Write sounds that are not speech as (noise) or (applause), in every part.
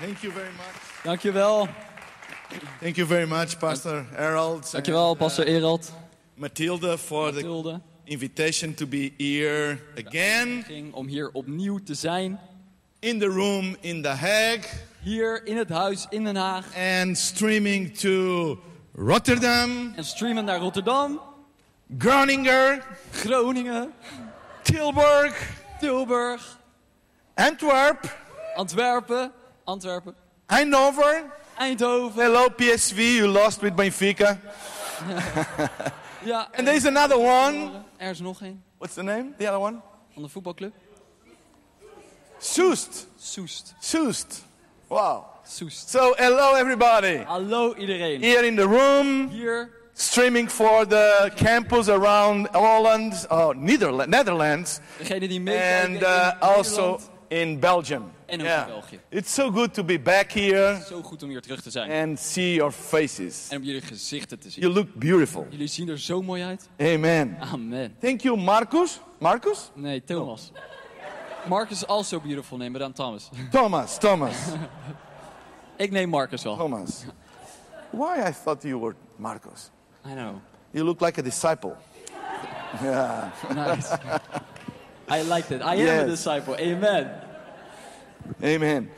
Thank you very much. Dankjewel. Thank you very much, Pastor Harold. Dankjewel, and, pastor uh, Erald. Matilda for the Mathilde. invitation to be here again om hier opnieuw te zijn. in the room in The Hague Hier in het huis in Den Haag. and streaming to Rotterdam, En streamen naar Rotterdam, Groningen, Groningen, Tilburg, Tilburg, Antwerp, Antwerpen, Antwerpen, Eindhoven. Eindhoven. Hello, PSV. You lost with Benfica. (laughs) Ja, And there's another one. er is nog een What's the name? The other one? van de voetbalclub. Soest. Soest. Soest. Wow. Soest. So, hello, everybody. Hallo iedereen. Here in the room, Hier streaming for the campus around Holland, oh, Netherla- Netherlands, degene die meekijken and in uh, also in Belgium. En ook Yeah. in België. It's so good to be back here Zo goed om hier terug te zijn. and see your faces. En om jullie gezichten te zien. You look beautiful. Jullie zien er zo mooi uit. Amen. Amen. Thank you, Marcus. Marcus? Nee, Thomas. Marcus is also beautiful name, but I'm Thomas. (laughs) Thomas. Thomas. Ik neem Marcus wel. Thomas. Why I thought you were Marcus? I know. You look like a disciple. Yeah. (laughs) Nice. (laughs) I liked it. I am a disciple. Amen. Amen.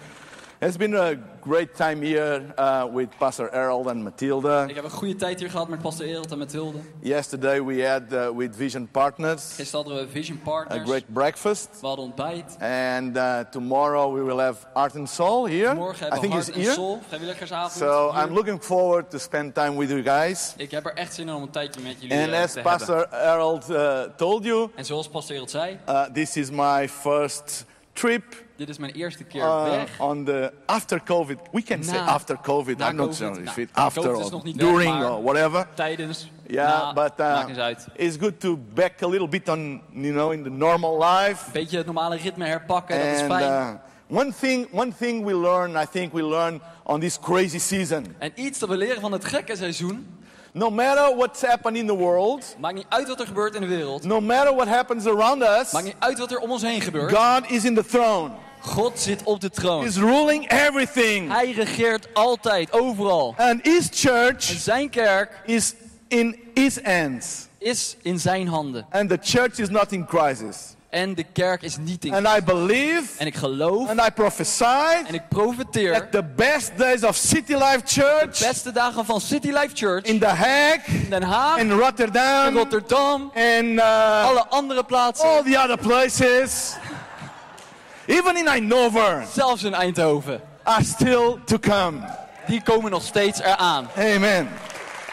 It's been a great time here uh, with Pastor Errol and Matilda. Ik heb een goede tijd hier gehad met pastor Ereld en Mathilde. Yesterday we had uh, with Vision Partners Gisteren hadden we Vision Partners. a great breakfast. We hadden ontbijt. And uh, tomorrow we will have Art and Soul here. Morgen I think Hart here. Soul, vrijwilligersavond. So hier. I'm looking forward to spend time with you guys. Ik heb er echt zin in om een tijdje met jullie And eh, as te hebben. Pastor Harold uh, told you, En zoals pastor Ereld zei, uh, this is my first trip dit is mijn eerste keer uh, weg. on the after COVID. We can say after COVID. I'm not sure if Nou, it after or weg, during maar- or whatever. Tijdens, Yeah, na, but uh, it's good to back a little bit on, you know, in the normal life. Een beetje het normale ritme herpakken, dat is And fijn. uh, one thing, one thing we learn, I think we learn on this crazy season. En iets dat we leren van het gekke seizoen. No matter what's happening in the world, Maakt niet uit wat er gebeurt in de wereld. no matter what happens around us, Maakt niet uit wat er om ons heen gebeurt. God is in the throne. God zit op de troon. He's ruling everything. Hij regeert altijd, overal. And His En church zijn kerk is in His hands. is in zijn handen. And the church is not in crisis. En de kerk is niet in. And I believe En ik geloof and I prophesy en ik profeteer. that the best days of City Life Church Beste dagen van City Life Church in The Hague, in Den Haag, in in Rotterdam, Rotterdam, and uh, alle andere plaatsen, all the other places, even in Eindhoven, zelfs in Eindhoven, are still to come. die komen nog steeds eraan. Amen.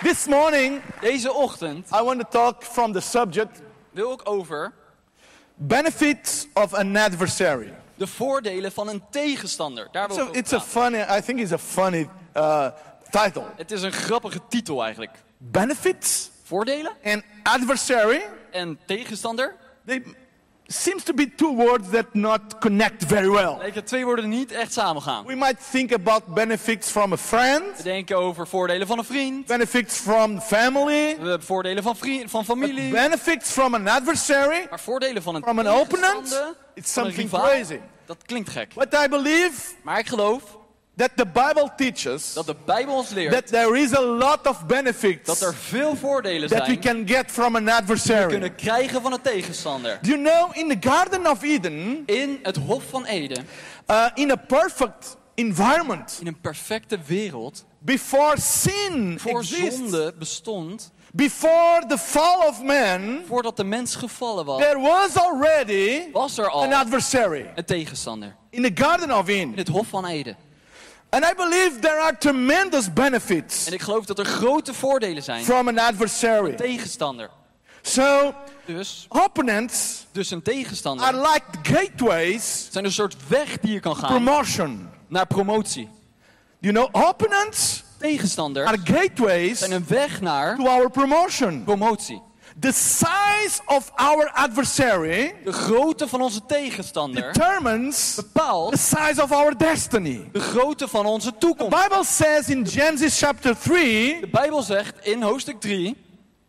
This morning, Deze ochtend I want to talk from the subject wil ik over benefits of an adversary. de voordelen van een tegenstander. Daar wil It's a, it's funny, I think it's a funny uh, title. Het is een grappige titel eigenlijk. Benefits Voordelen and adversary. en tegenstander They seems to be two words that not connect very well. lijken twee woorden niet echt samengaan. We might think about benefits from a friend, We denken over voordelen van een vriend, benefits from family, we hebben voordelen van, vriend, van but familie, benefits from an adversary, maar voordelen van een from an opponent, it's something crazy. dat klinkt gek. But I believe Maar ik geloof that the Bible teaches dat de Bijbel ons leert that there is a lot of benefits dat er veel voordelen that we zijn can get from an adversary. kunnen krijgen van een tegenstander. Do you know in the Garden of Eden, In het Hof van Eden, uh, in a perfect environment, in een perfecte wereld, before sin voor exists, zonde bestond, before the fall of man, voordat de mens gevallen was, there was already was er al an adversary een tegenstander. in the Garden of In Eden. het Hof van Eden. And I believe there are tremendous benefits En ik geloof dat er grote voordelen zijn. from an adversary. Tegenstander. So, Dus, opponents dus een are tegenstander like gateways zijn een soort weg die je kan gaan promotion. naar promotie. You know, opponents are Tegenstanders gateways zijn een weg naar to our promotion. promotie. The size of our adversary De grootte van onze tegenstander determines the bepaalt size of our destiny. de grootte van onze The toekomst. Bible says in Genesis chapter 3, De Bijbel zegt in hoofdstuk 3,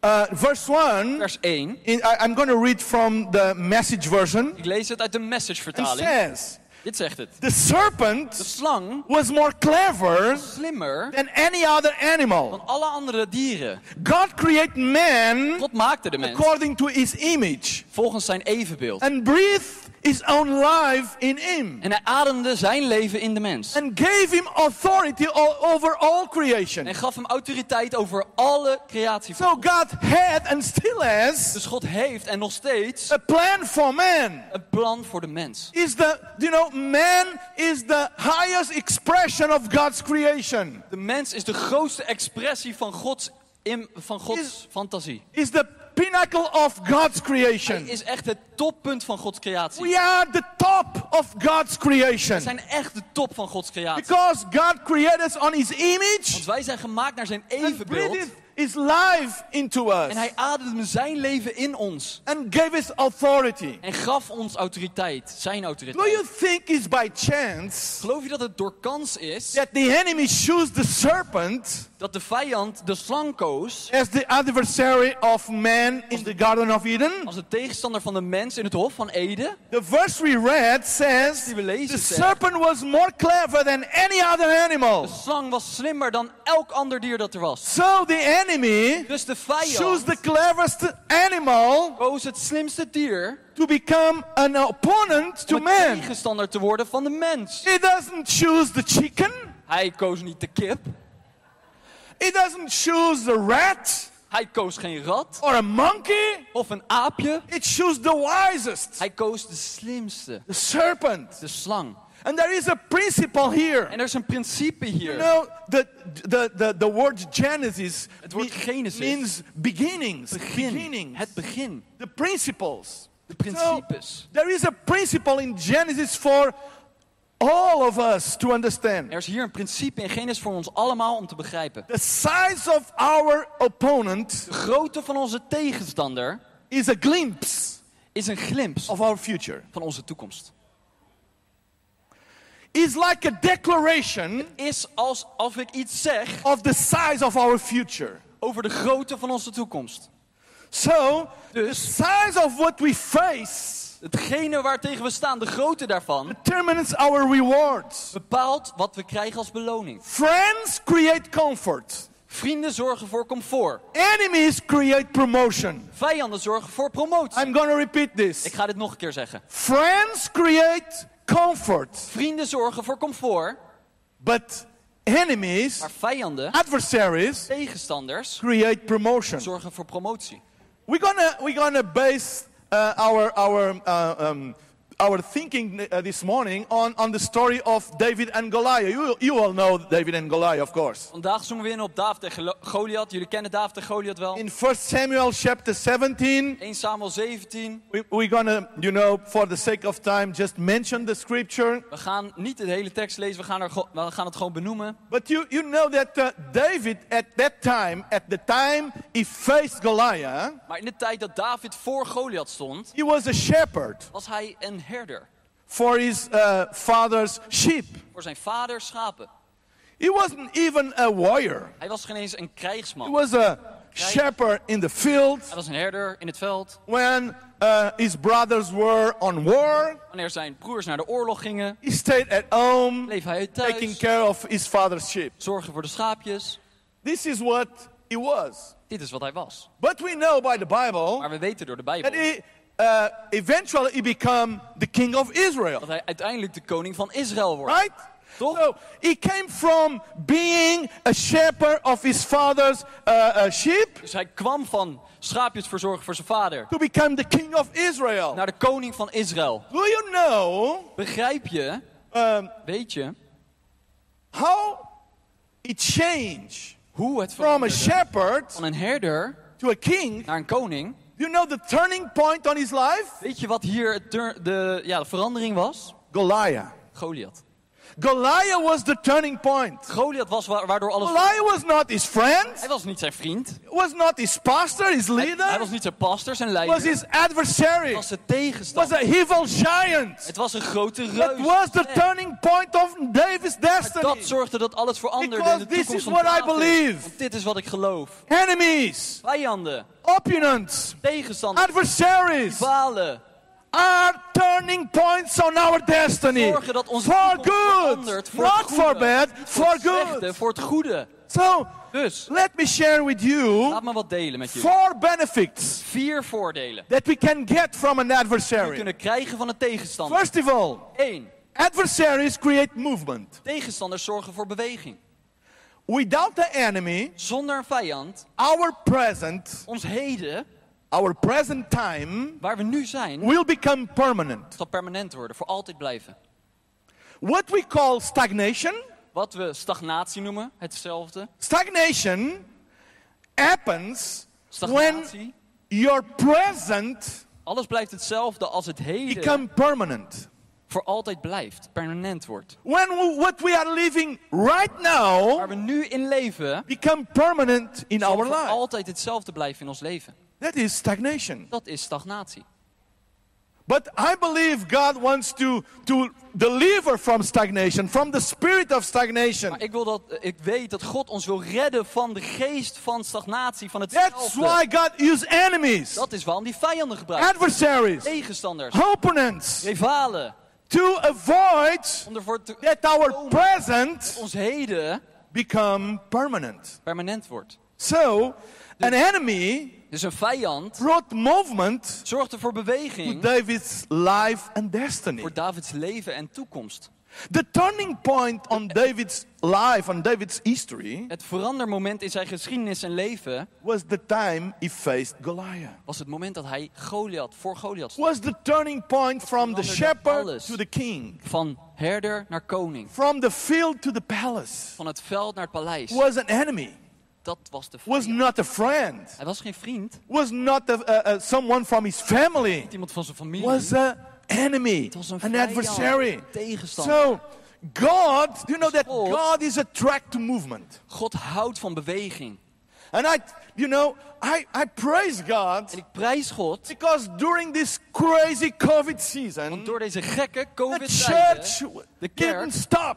uh, verse 1, vers 1. in, I, I'm going to read from the message version. Ik lees het uit de message It vertaling. says, Dit zegt het. The De serpent slang was more clever slimmer than any other animal. dan alle andere dieren. God created man God maakte de mens according to his image volgens zijn evenbeeld. and breathed his own life in him En hij ademde zijn leven in de mens. and gave him authority over all creation. En gaf hem autoriteit over alle creatie. So God had and still has Dus God heeft en nog steeds a plan for man. een plan voor de mens. Is the you know man is the highest expression of God's creation. De mens is de grootste expressie van Gods, im- van Gods Is- fantasie. Is the pinnacle of God's Hij creation. is echt het toppunt van Gods creatie. We are the top of God's We creation. zijn echt de top van Gods creatie. Because God created us on his Want image wij zijn gemaakt naar zijn evenbeeld. breathed his life into us En hij ademde zijn leven in ons. and gave us authority. En gaf ons autoriteit. Zijn Do autoriteit. you think it's by chance Geloof je dat het door kans is that the enemy chose the serpent dat de vijand de slang koos as the adversary of man in the Garden of Eden? als de tegenstander van de mens in het hof van Eden? The verse we read says Die we lezen the serpent was more clever than any other animal. De slang was slimmer dan elk ander dier dat er was. So the enemy Dus de chose vijand the cleverest animal koos het slimste dier to become an opponent to om een man. tegenstander te worden van de mens. He doesn't choose the chicken. Hij koos niet de kip. He doesn't choose the rat Hij koos geen rat or a monkey. of een aapje. It chose the wisest, Hij koos de slimste, the serpent. de slang. And there is a principle here. En er is een principe You know, the, the, the, the word Genesis Het woord Genesis means beginnings. Begin. Beginnings. Het begin. The principles. De principes. There is a principle in Genesis for all of us to understand. Er is hier een principe in Genesis voor ons allemaal om te begrijpen. The size of our opponent De grootte van onze tegenstander is a glimpse is een glimp of our future. van onze toekomst. It's like a declaration Is als, als ik iets zeg of the size of our future. over de grootte van onze toekomst. So, the Dus size of what we face hetgene waar tegen we staan, de grootte daarvan, determines our rewards. bepaalt wat we krijgen als beloning. Friends create comfort. Vrienden zorgen voor comfort. Enemies create promotion. Vijanden zorgen voor promotie. I'm to repeat Ik this. ga dit nog een keer zeggen. Friends create comfort, Vrienden zorgen voor comfort, but enemies, maar vijanden, adversaries, tegenstanders, create promotion. zorgen voor promotie. We're gonna we're gonna base uh, our our uh, um, our thinking uh, this morning on on the story of David and Goliath. You you all know David and Goliath, of course. Vandaag zoomen we in op David en Goliath. Jullie kennen David en Goliath wel. In 1 Samuel chapter 17, 1 Samuel 17. we, we're gonna you know for the sake of time just mention the scripture. We gaan niet de hele tekst lezen, we gaan, er, we gaan het gewoon benoemen. But you you know that uh, David at that time, at the time he faced Goliath, Maar in de tijd dat David voor Goliath stond, he was a shepherd was hij een herder. for his uh, father's sheep. Voor zijn vader schapen. He wasn't even a warrior. Hij was geen eens een He krijgsman. was a shepherd in the field Hij was een herder in het veld. when uh, his brothers were on war. Wanneer zijn broers naar de oorlog gingen, He stayed at home, bleef hij taking thuis. care of his father's sheep. Zorgen voor de schaapjes. This is what he was. Dit is wat hij was. But we know by the Bible Maar we weten door de that Bijbel he uh, eventually he become the king of Israel. dat hij uiteindelijk de koning van Israël wordt. Right? Toch? So he came from being a shepherd of his father's uh, uh, sheep Dus hij kwam van schaapjes verzorgen voor zijn vader to become the king of Israël. naar de koning van Israël. Do you know Begrijp je, um, weet je, how it changed hoe het from a shepherd van een herder to a king? naar een koning? You know the turning point on his life? Weet je wat hier tur- de, ja, de verandering was? Goliath. Goliath. Goliath was the turning point. Goliath was wa- waardoor alles... Goliath was not his friend, Hij was niet zijn vriend. was not his pastor, his Hij, leader, hij was niet zijn pastor, zijn was leider. his adversary, Hij was was tegenstander. a evil giant. Het was een grote reus. was the turning point of David's Dat destiny. zorgde dat alles veranderde Because in de this is what I believe. Want dit is wat ik geloof. Enemies, Vijanden, opponents, tegenstanders, adversaries falen, are turning points on our destiny. Zorgen dat onze For good. verandert. Voor Not het goede. for bad, for het slechte, good. voor het goede. So, Dus, let me share with you laat me wat delen met jullie. four benefits Vier voordelen that we can get from an die we adversary. kunnen krijgen van een tegenstander. First of all, Eén, adversaries create movement. tegenstanders zorgen voor beweging. Without the enemy, Zonder een vijand, our present, ons heden, our present time waar we nu zijn, will become permanent. zal permanent worden, voor altijd blijven. What we call stagnation, Wat we stagnatie noemen, hetzelfde. stagnation happens when Stagnatie, your present alles blijft hetzelfde als het heden become permanent. voor altijd blijft, permanent wordt. When we- what we are living right Waar now we nu in leven, become permanent in our life. altijd hetzelfde blijven in ons leven. That is stagnation. Dat is stagnatie. But I believe God wants to, to deliver from stagnation, from the spirit of stagnation. Maar ik, wil dat, ik weet dat God ons wil redden van de geest van stagnatie, van That's hetzelfde. why God used enemies, Dat is waarom die vijanden gebruikt. adversaries, Tegenstanders, opponents, rivalen. to avoid Om ervoor te that our present ons heden become permanent. permanent wordt. So, an enemy Dus een vijand brought movement zorgt er voor to beweging David's life and destiny. voor Davids leven en toekomst. The turning point on David's life, on David's history, Het verandermoment in zijn geschiedenis en leven was the time he faced Goliath. was het moment dat hij Goliath voor Goliath stond. Was the turning point from the shepherd to the king, Van herder naar koning. from the field to the palace. Van het veld naar het paleis. Was an enemy, Dat was de was not a friend, Hij was geen vriend. was not a, a- a- someone from his family, Iemand van zijn familie. was an enemy, Het was een an adversary. een tegenstander. So, God, you know that God- is attracted to movement. God houdt van beweging. And I, you know, I, I praise God En ik prijs God, because during this crazy COVID season, door deze gekke church de kerk didn't stop.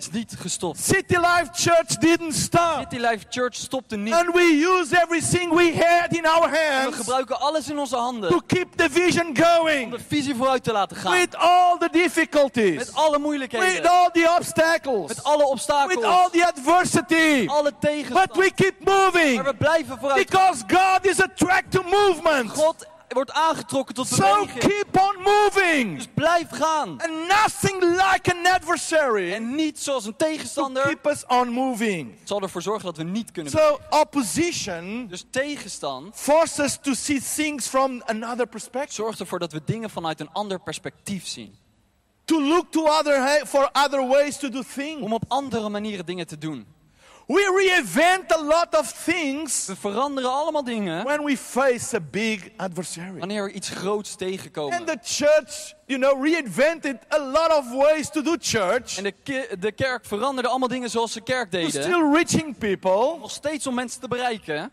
Is niet gestopt. City Life Church didn't stop. City Life Church stopte niet. And we use everything we had in our En we hands gebruiken alles in onze handen to keep the vision om going de visie vooruit te laten gaan. with all the difficulties, Met alle with moeilijkheden. all the obstacles, Met alle with all obstakels. the adversity. Alle But we keep moving Maar we blijven vooruit. because God is attracted to movement. God wordt aangetrokken tot So beweging. keep on moving. Dus blijf gaan. And nothing like an adversary En niet zoals een to tegenstander keep us on moving. zal ervoor zorgen dat we niet kunnen. So opposition Dus tegenstand forces us to see things from another perspective. zorgt ervoor dat we dingen vanuit een ander perspectief zien. To look to other for other ways to do things. Om op andere manieren dingen te doen. We reinvent a lot of things We veranderen allemaal dingen when we face a big adversary. wanneer we iets groots tegenkomen. And the church, you know, reinvented a lot of ways to do church. En de, ki- de kerk veranderde allemaal dingen zoals de kerk deden. still reaching people. Nog steeds om mensen te bereiken.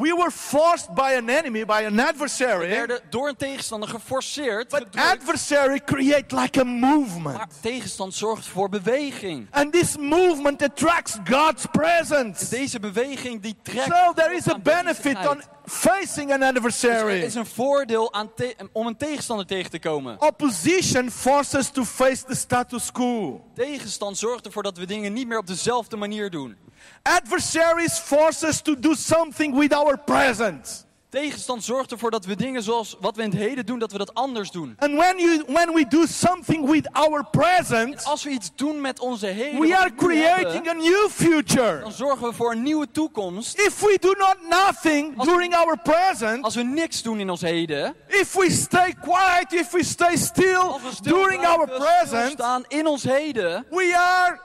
We were forced by an enemy, by an We adversary. werden door een tegenstander geforceerd. But gedrukt. adversary create like a movement. Maar tegenstand zorgt voor beweging. And this movement attracts God's presence. Deze beweging die trekt. So there is a benefit on facing an Dus er adversary. is een voordeel aan om een tegenstander tegen te komen. Opposition forces to face the status quo. Tegenstand zorgt ervoor dat we dingen niet meer op dezelfde manier doen. Adversaries force us to do something with our present. Tegenstand zorgt ervoor dat we dingen zoals wat we in het heden doen, dat we dat anders doen. And when you when we do something with our present, Als we iets doen met onze heden, we are we hebben, creating a new future. dan zorgen we voor een nieuwe toekomst. If we do not nothing during our present, Als we niks doen in ons heden, if we stay quiet, if we stay still we during our present, staan in ons heden, we are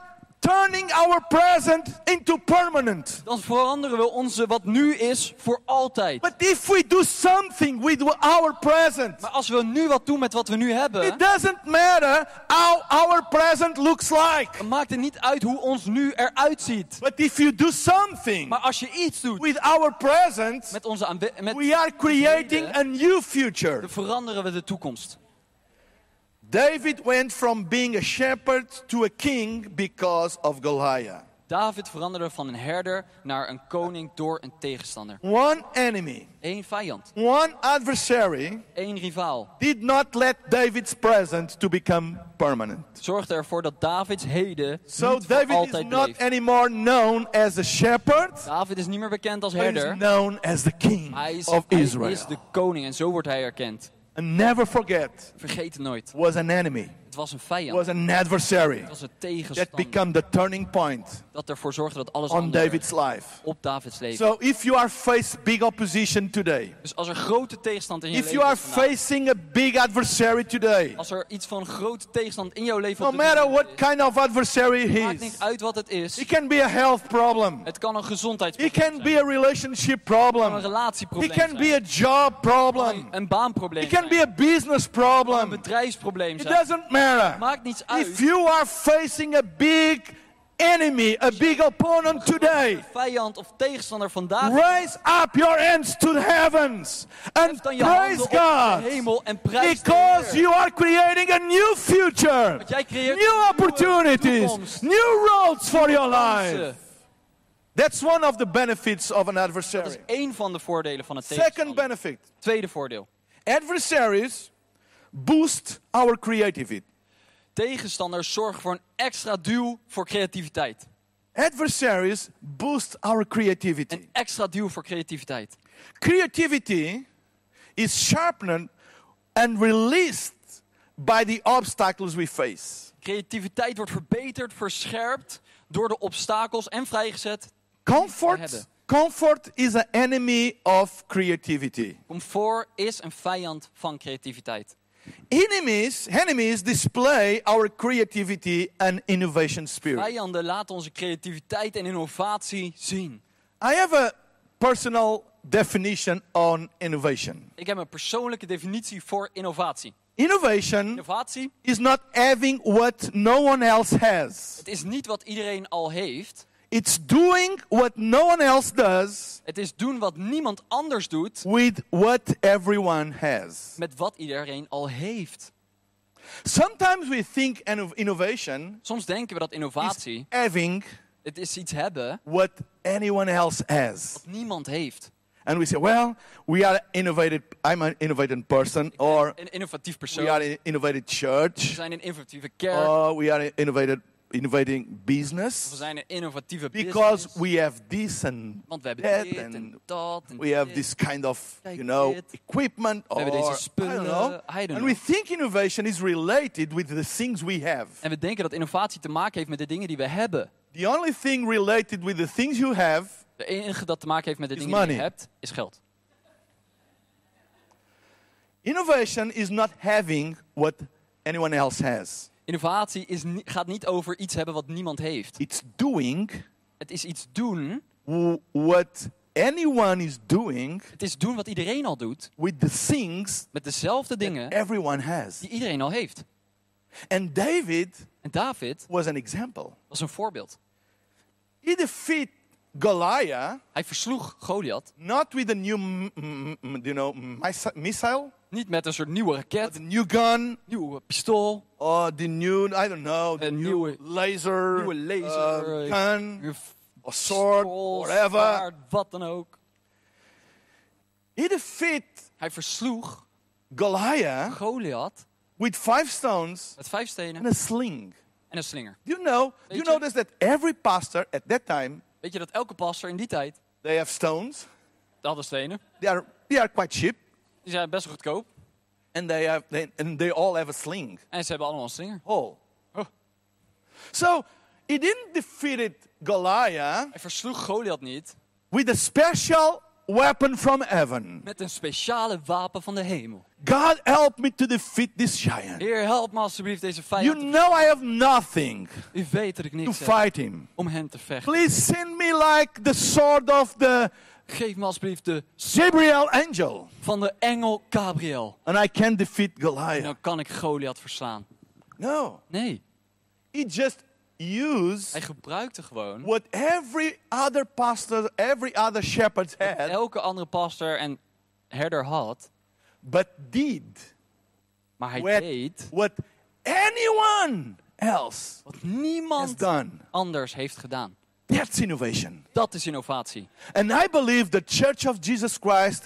turning our present into permanent. dan veranderen we onze wat nu is voor altijd. But if we do something with our present, Maar als we nu wat doen met wat we nu it hebben, doesn't matter how our present looks like. dan maakt het niet uit hoe ons nu eruit ziet. But if you do something Maar als je iets doet with our present, met onze met we are creating a new future. dan veranderen we de toekomst. David went from being a shepherd to a king because of Goliath. David veranderde van een herder naar een koning door een tegenstander. One enemy, Eén vijand, one adversary één rivaal. did not let David's presence to become permanent. Zorgde ervoor dat Davids heden So niet voor David is altijd not bleef. anymore known as a shepherd, David is niet meer bekend als but is herder. known as the king Hij is, of hij Israel. is de koning en zo wordt hij erkend. And never forget, Vergeet het nooit. was an enemy, Het was een vijand. was an adversary Het was een that tegenstander. became the turning point Dat ervoor zorgde dat alles on David's life. op Davids leven. So if you are faced big opposition today, Dus als er grote tegenstand in je if leven you are is vandaag, facing a big adversary today, als er iets van grote tegenstand in jouw leven no matter what kind of adversary is, he maakt niet is, uit wat het is. it can be a health problem, Het kan een it gezondheidsprobleem can zijn. be a relationship Het kan een problem, relatieprobleem it can zijn. be a job problem, een baanprobleem it can be a business kan een problem. bedrijfsprobleem It zijn. doesn't matter. Maakt niets uit. If you are facing a big enemy, a big opponent today, Vijand of tegenstander vandaag. raise up your hands to the heavens and praise God hemel en prijs de because you are creating a new future, Want jij creëert new opportunities, new roads for your life. That's one of the benefits of an Dat is adversary. één van de voordelen van het Second tegenstander. benefit Tweede voordeel. Adversaries boost our creativity. Tegenstanders zorgen voor een extra duw voor creativiteit. Adversaries boost our creativity. Een extra duw voor creativiteit. Creativity is sharpened and released by the obstacles we face. Creativiteit wordt verbeterd, verscherpt door de obstakels en vrijgezet. Comfort. Comfort is an enemy of creativity. Comfort is een vijand van creativiteit. Enemies, enemies display our creativity and innovation spirit. Vijanden laten onze creativiteit en innovatie zien. I have a personal definition on innovation. Ik heb een persoonlijke definitie voor innovatie. Innovation Innovatie, is not having what no one else has. het is niet wat iedereen al heeft. It's doing what no one else does Het is doen wat niemand anders doet with what everyone has. met wat iedereen al heeft. Sometimes we think inno- innovation Soms denken we dat innovatie, having het is iets hebben what anyone else has. wat niemand heeft. And we say, well, we are innovative, I'm an innovative person, or Een innovatief we are an innovative church. We zijn een innovatieve kerk. or we are an innovative, innovating We business. zijn een innovatieve Because business. we have this and Want we hebben that dit and en dat en we have dit. this kind of, Kijk you know, dit. equipment or hebben deze I don't know. I don't And know. we think innovation is related with the things we have. En we denken dat innovatie te maken heeft met de dingen die we hebben. The only thing related with the things you have, De enige dat te maken heeft met de Is dingen die je money. hebt, is geld. innovation is not having what anyone else has. Innovatie is, ni- gaat niet over iets hebben wat niemand heeft. It's doing Het is iets doen. what anyone is doing Het is doen wat iedereen al doet. with the things Met dezelfde dingen everyone has. die iedereen al heeft. And David En David was an example. was een voorbeeld. He defeated Goliath Hij versloeg Goliath not with a new, you know, mis- missile, niet met een soort nieuwe but raket, a new gun, nieuwe pistool, or the new, I don't know, the Een new nieuwe- laser, nieuwe laser, uh, gun, een f- or sword, pistool, whatever. wat dan ook. He Hij versloeg Goliath Goliath with five stones met vijf stenen and a sling. en een slinger. You know, you notice that every pastor at that time, Weet je dat elke pastor in die tijd, they have stones. die hadden stenen, They are, they are quite cheap. die zijn best goedkoop. And they, have, they, and they all have a sling. En ze hebben allemaal een slinger. Oh. Oh. So, he didn't defeat Goliath Hij versloeg Goliath niet with a special weapon from heaven. met een speciale wapen van de hemel. God help me to defeat this giant. Heer, help me alsjeblieft deze You vijand. te- know I have nothing U weet dat ik to niks heb fight him. om hem te vechten. Please send me like the sword of the Geef me alsjeblieft de Gabriel angel. van de engel Gabriel. And I can defeat En Goliath. dan kan ik Goliath verslaan. No. Nee, He just used hij gebruikte gewoon what every other pastor, every other shepherd had, elke andere pastor en herder had. but did Maar hij what, deed what anyone else wat has niemand done. anders heeft gedaan. That's innovation. Dat is innovatie. And I believe the Church of Jesus Christ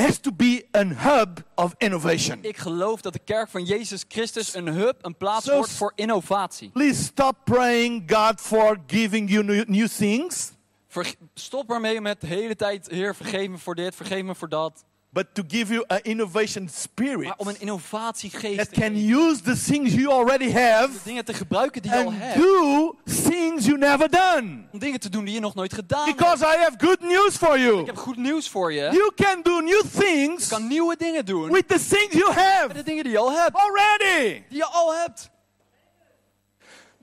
has to be a hub of innovation. Ik geloof dat de kerk van Jezus Christus een hub, een plaats Zo- wordt voor innovatie. Please stop praying God for giving you new, new things, Verg- Stop ermee met de hele tijd, Heer, vergeef me voor dit, vergeef me voor dat. But to give you an innovation spirit Maar om een innovatiegeest that can use the things you already have dingen te gebruiken die je al and hebt. do things you never done. Om dingen te doen die je nog nooit gedaan hebt. Because I have good news for Ik you. heb goed nieuws voor je. You can do new Je things kan nieuwe dingen doen with the things you met have de dingen die je al hebt. already. Die je al hebt.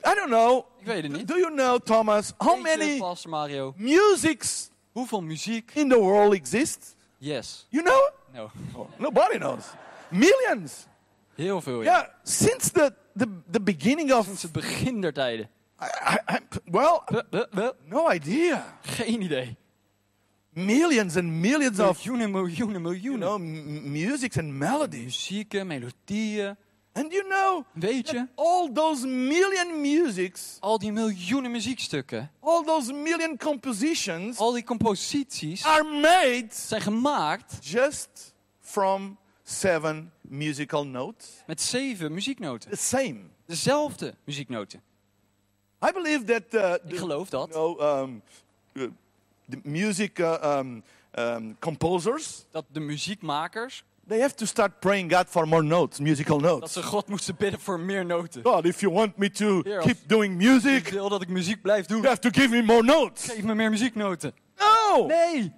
I don't know. Ik weet het niet. Do you know, Thomas, how je, many Mario, musics hoeveel muziek? in the world exist? Yes. You know? No. Oh, (laughs) nobody knows. Millions. Heel veel, ja. Yeah, since the, the, the beginning of. Sinds het begin der tijden. I, I, I- well, huh, huh. no idea. Geen idee. Millions and millions of Miljoenen, miljoenen, you miljoenen. know m- musics and melodies. Muzieken, melodieën. And you know, Weet je, all those million musics, al die miljoenen muziekstukken, all those million compositions al die composities are made zijn gemaakt just from seven musical notes. met zeven muzieknoten. The same. Dezelfde muzieknoten. I believe that uh, Ik geloof dat. you know, um, uh, the music uh, um, um, composers Dat de muziekmakers, they have to start praying God for more notes, musical dat notes. ze God moesten bidden voor meer noten. God, if you want me to Heer, keep doing Ik music, wil dat ik muziek blijf doen. you have to give me more notes. Geef me meer muzieknoten. No, Nee,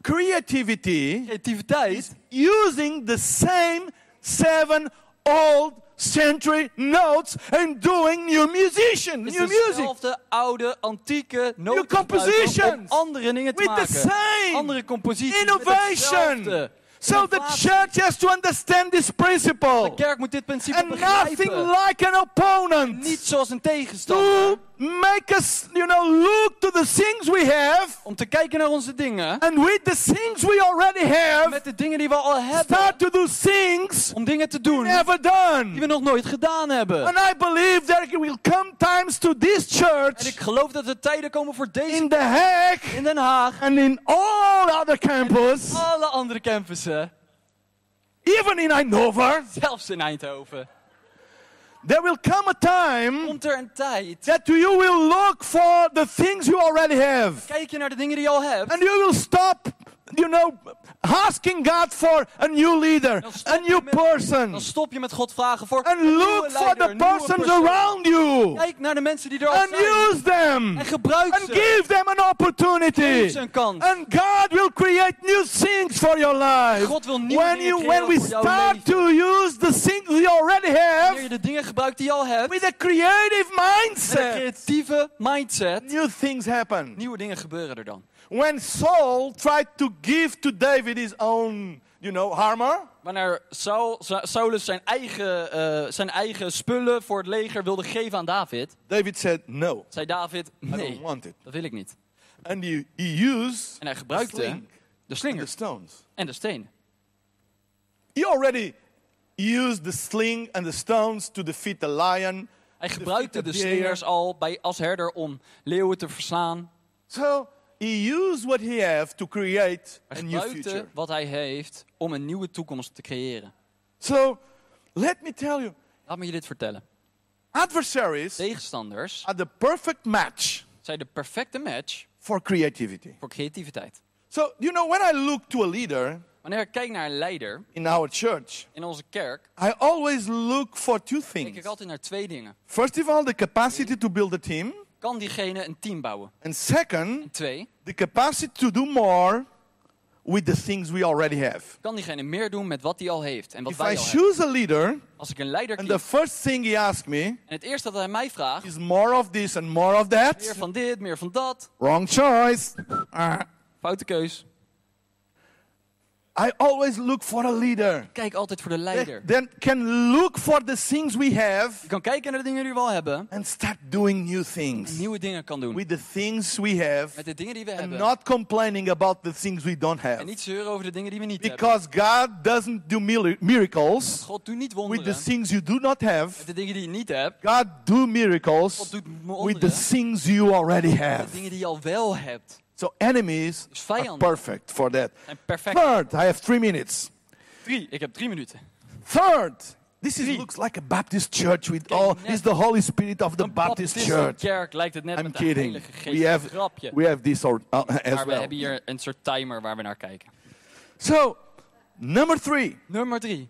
creativity creativiteit using the same seven old century notes and doing new musician, is new music dezelfde oude, antieke noten compositions. gebruiken om andere dingen te with the maken. same Andere composities. innovation. So the church has to understand this principle. De kerk moet dit principe And nothing like an opponent Niet zoals een tegenstander. Make us, you know, look to the things we have Om te kijken naar onze dingen. and with the things we already have, Met de dingen die we al hebben. start to do things Om dingen te doen never die done. we nog nooit gedaan hebben. And I believe there will come times to this En church ik geloof dat er tijden komen voor deze in The Hague in Den Haag. and in all other campus, Alle andere campussen. even in Eindhoven, Zelfs in Eindhoven. There will come a time Komt er een tijd. that you will look for the things you already have. Kijk je naar de dingen die je al hebt. And you will stop, you know, asking God for a new leader, a new met- person. Dan stop je met God vragen voor And een look for leider, the een nieuwe persons persoon. around you. Kijk naar de mensen die er al And zijn. use them. En gebruik And ze. give them an Geef opportunity. ze een kans. And God will create new things for your life. God wil nieuwe When, dingen you, when we start leven. to use the things we already Wanneer have je de dingen gebruikt die je al hebt. with a creative Met een mindset, creatieve mindset. new things happen. Nieuwe dingen gebeuren er dan. When Saul tried to give to David his own, you know, armor, Wanneer Saul, Sa- Saulus zijn eigen, eh, zijn eigen spullen voor het leger wilde geven aan David. David said, No, Zei David, I nee, don't want it. dat wil ik niet. And he, he used En hij gebruikte sling de slingers stones. en de stenen. He already used the sling and the stones to defeat the lion. Hij gebruikte de slingers al bij, als herder om leeuwen te verslaan. So he used what he had to create a new future. wat hij heeft om een nieuwe toekomst te creëren. So let me tell you, Laat me je dit vertellen. adversaries Tegenstanders are the perfect match zijn de perfecte match for creativity. voor creativiteit. So, you know, when I look to a leader Wanneer ik kijk naar een leider in our church, in onze kerk, I always look for two kijk things. ik altijd naar twee dingen. First of all, the capacity to build a team. Kan diegene een team bouwen? And second, En twee, the capacity to do more with the things we already have. kan diegene meer doen met wat hij al heeft en wat If wij I al hebben? choose a leader, Als ik een leider and kies the first thing he asks me en het eerste dat hij mij vraagt, is more of this and more of meer that, van dit, meer van dat, wrong choice. Ah. foute keus. I always look for a leader Kijk altijd voor de leider. that then can look for the things we have Je kan kijken naar de dingen die we al hebben. and start doing new En things nieuwe dingen kan doen. with the things we have Met de dingen die we and hebben. not complaining about the things we don't En have. niet zeuren over de dingen die we niet hebben. Because God doesn't do miracles God doet niet with wonderen. the things you do not have. Met de dingen die je niet hebt. God do God miracles doet with the wonderen. things you already Met have. de dingen die je al wel hebt. So enemies are perfect for that. Third, I have three minutes. Drie. Ik heb drie minuten. Third, this is, looks like a Baptist church with Kijk, all. is the Holy Spirit of the Baptist church. kerk lijkt het net I'm kidding. We have grapje. we have this or, uh, as maar we well. hebben hier een soort timer waar we naar kijken. So, number three, Nummer drie.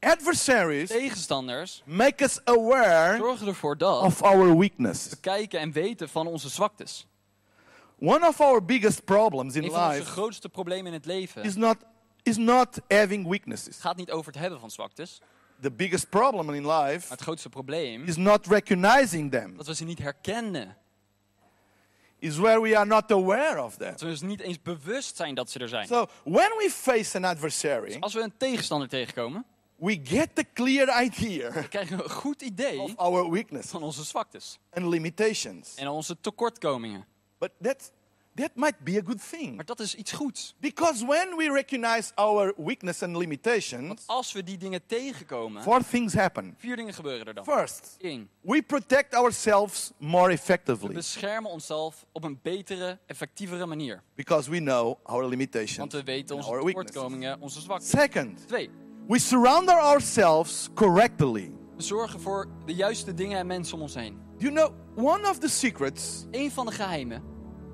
adversaries Tegenstanders make us aware zorgen ervoor dat of our weakness. we kijken en weten van onze zwaktes. One of our biggest problems in Een van onze life grootste problemen in het leven is not is not having weaknesses. gaat niet over het hebben van zwaktes. The biggest problem in life het grootste probleem is not recognizing them. dat we ze niet herkennen. Is where we are not aware of them. Dat we dus niet eens bewust zijn dat ze er zijn. So when we face an adversary, Als we een tegenstander tegenkomen, we get the clear idea (laughs) krijgen we een goed idee of our van onze zwaktes and limitations. en onze tekortkomingen. But that that might be a good thing. Maar dat is iets goeds. Because when we recognize our weakness and limitations, Als we die dingen tegenkomen, four things happen. vier dingen gebeuren er dan. First, Eén, we protect ourselves more we effectively beschermen onszelf op een betere, effectievere manier. because we know our Want limitations we weten onze tekortkomingen, onze zwaktes. Second, Twee, we surround ourselves correctly. We zorgen voor de juiste dingen en mensen om ons heen. You know, one of the secrets Een van de geheimen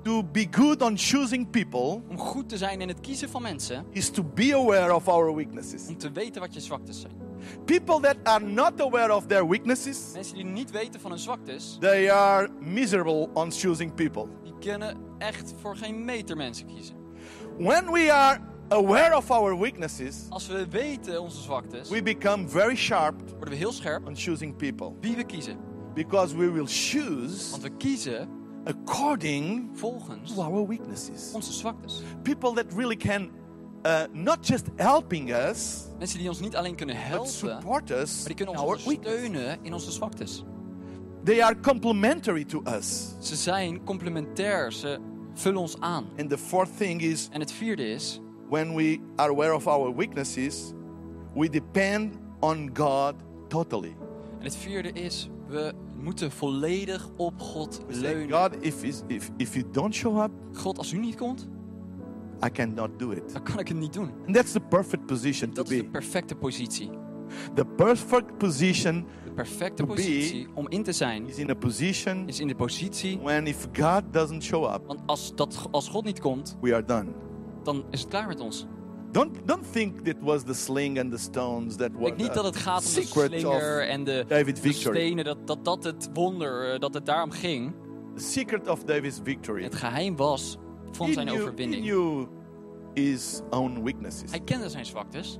to be good on choosing people om goed te zijn in het kiezen van mensen, is to be aware of our weaknesses. om te weten wat je zwaktes zijn. People that are not aware of their weaknesses, Mensen die niet weten van hun zwaktes, they are miserable on choosing people. die kunnen echt voor geen meter mensen kiezen. When we are aware of our weaknesses, Als we weten onze zwaktes, we become very sharp worden we heel scherp on choosing people wie we kiezen. because we will choose Want we kiezen according volgens to our weaknesses. onze zwaktes. People that really can uh, not just helping us, Mensen die ons niet alleen kunnen helpen, support us maar die kunnen in ons ondersteunen in onze zwaktes. They are complementary to us. Ze zijn complementair, ze vullen ons aan. And the fourth thing is En het vierde is, when we are aware of our weaknesses, we depend on God totally. en het vierde is, we moeten volledig op God say, leunen. God, if, if, if you don't show up, God, als u niet komt, I cannot do it. dan kan ik het niet doen. And that's the perfect position to Dat is de be. perfecte positie. The perfect position De perfecte To be- positie om in te zijn, is in a position is in de positie, when if God doesn't show up, want als, dat, als God niet komt, we are done. Dan is het klaar met ons. Don't, don't think that was the sling and the stones that Ik were denk niet dat het gaat om de slinger en de, David de stenen, dat, dat dat het wonder, eh, dat het daarom ging. the secret of David's victory. Het geheim was van He zijn knew, he overwinning. knew his own weaknesses, Hij kende zijn zwaktes,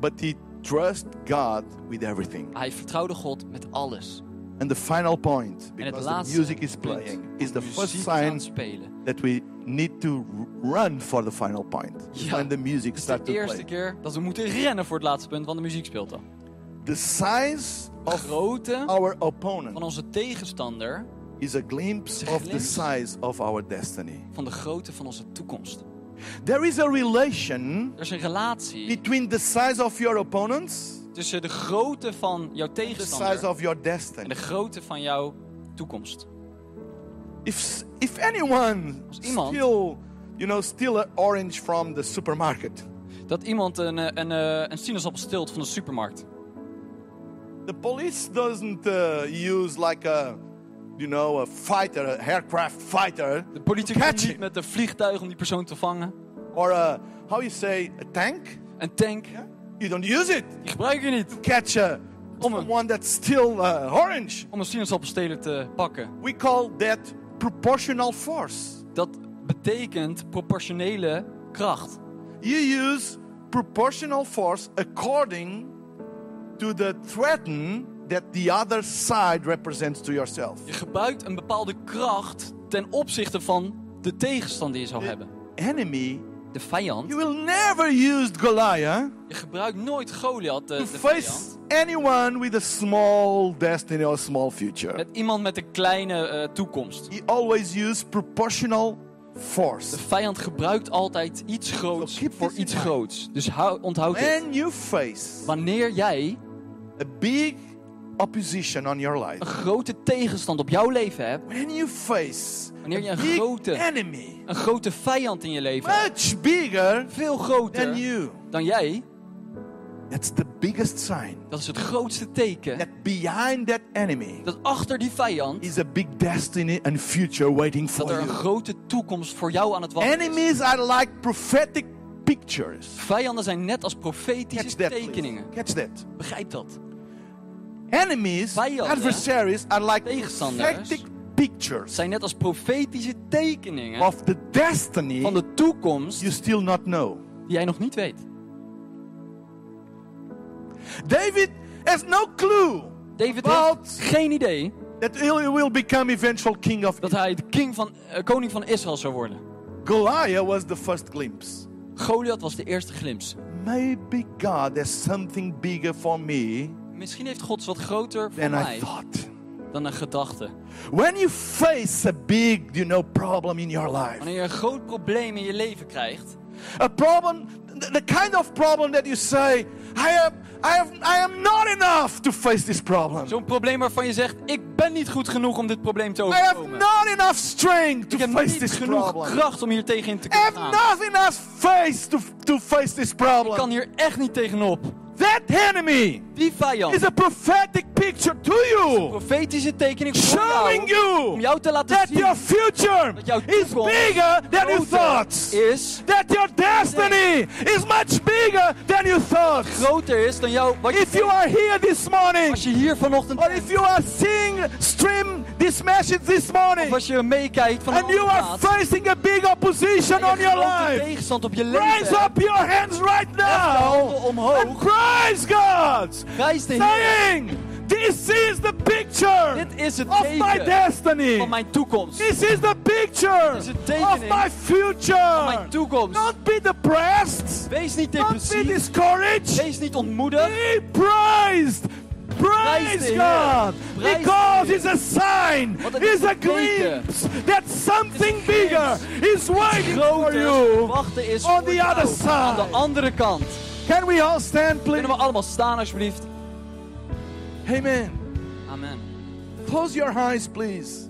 but he trusted God with everything. hij vertrouwde God met alles. And the final point, het because the laatste music is playing, is the de first sign het that we need to run for the final point. Ja, when the music Het is starts de to eerste play. keer dat we moeten rennen voor het laatste punt, want de muziek speelt dan. The size De of grootte our van opponent onze tegenstander, is a glimpse of the size of our destiny. van de grootte van onze toekomst. There is a relation Er is een relatie between the size of your opponents tussen de grootte van jouw and the size tegenstander of your en destiny. de grootte van jouw toekomst. If if anyone Als iemand- still, you know, steal an orange from the supermarket, Dat iemand een, eh, een, eh, een sinaasappel steelt van de supermarkt. the police doesn't uh, use like a, you know, a fighter, a aircraft fighter, De politie komt niet met een vliegtuig om die persoon te vangen. or a, how you say, a tank. Een tank, You don't use it die gebruik je niet to catch a, Om een- someone that's still uh, orange. om een sinaasappelsteler te pakken. We call that proportional force. Dat betekent proportionele kracht. You use proportional force according to the threat that the other side represents to yourself. Je gebruikt een bepaalde kracht ten opzichte van de tegenstand die je zou hebben. Enemy de vijand. You will never use Goliath Je gebruikt nooit Goliath, de, to de face vijand, anyone with a small destiny or small future. met iemand met een kleine eh, toekomst. He always used proportional force. De vijand gebruikt altijd iets groots So voor iets groots. Dus hou, onthoud dit. When you face Wanneer jij a big opposition on your life, een grote tegenstand op jouw leven hebt, when you face Wanneer je een grote- enemy, een grote vijand in je leven hebt, much bigger veel than groter you, dan jij, that's the biggest sign dat is het grootste teken that behind that enemy dat achter die vijand is a big destiny and future waiting dat for er een you. grote toekomst voor jou aan het wachten is. Enemies are like prophetic pictures. Vijanden zijn net als Catch profetische please. tekeningen. Catch that. Begrijp dat. Enemies, Vijanden, adversaries are like prophetic pictures Zijn net als profetische tekeningen of the destiny van de toekomst you still not know. die jij nog niet weet. David has no clue David heeft geen idee that he will become eventual king of dat hij de king van, eh, koning van Israël zou worden. Goliath was the first glimpse. Goliath was de eerste glimps. Maybe God has something bigger for me Misschien heeft God wat groter voor I mij thought. dan een gedachte. When you face a big, you know, problem in your life, Wanneer je een groot probleem in je leven krijgt, a problem, the kind of problem that you say, I am, I am, I am not enough to face this problem. zo'n probleem waarvan je zegt: Ik ben niet goed genoeg om dit probleem te I have overkomen. not enough strength to Ik heb face niet this genoeg problem. kracht om hier tegenin te I kunnen have gaan. not enough face to, to face this Ik kan problem. hier echt niet tegenop. That enemy Die vijand is a prophetic picture to you, profetische tekening voor showing jou, om you um jou te laten that zien your future um dat jouw is bigger than you thought. is, That your destiny is much bigger than you thought. groter is dan jou. Wat je If you are here this morning, als je hier vanochtend or if you are seeing stream this message this morning, of als je meekijkt van and you are facing a big opposition on your life, tegenstand op je raise up your hands right now and omhoog, praise God, prijs de Heer. saying, "This is the picture Dit is het of my teken destiny. van mijn toekomst. This is the picture Dit is een of my future. Mijn toekomst. Don't be depressed. Wees niet Don't be depressief. discouraged. Wees niet ontmoedigd. Be praised. Praise. God. Because it's a sign. Het It's a teken. glimpse that something bigger is waiting for you. on the other side. Aan de andere kant. Can we all stand, please? Kunnen we allemaal staan alsjeblieft? Amen. Amen. Close your eyes, please.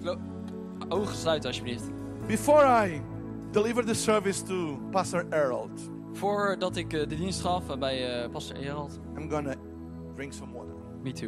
Ogen sluiten alsjeblieft. Before I deliver the service to Pastor Harold, Voordat ik eh, de dienst gaf eh, bij eh, pastor Gerald. I'm gonna drink some water. Me too.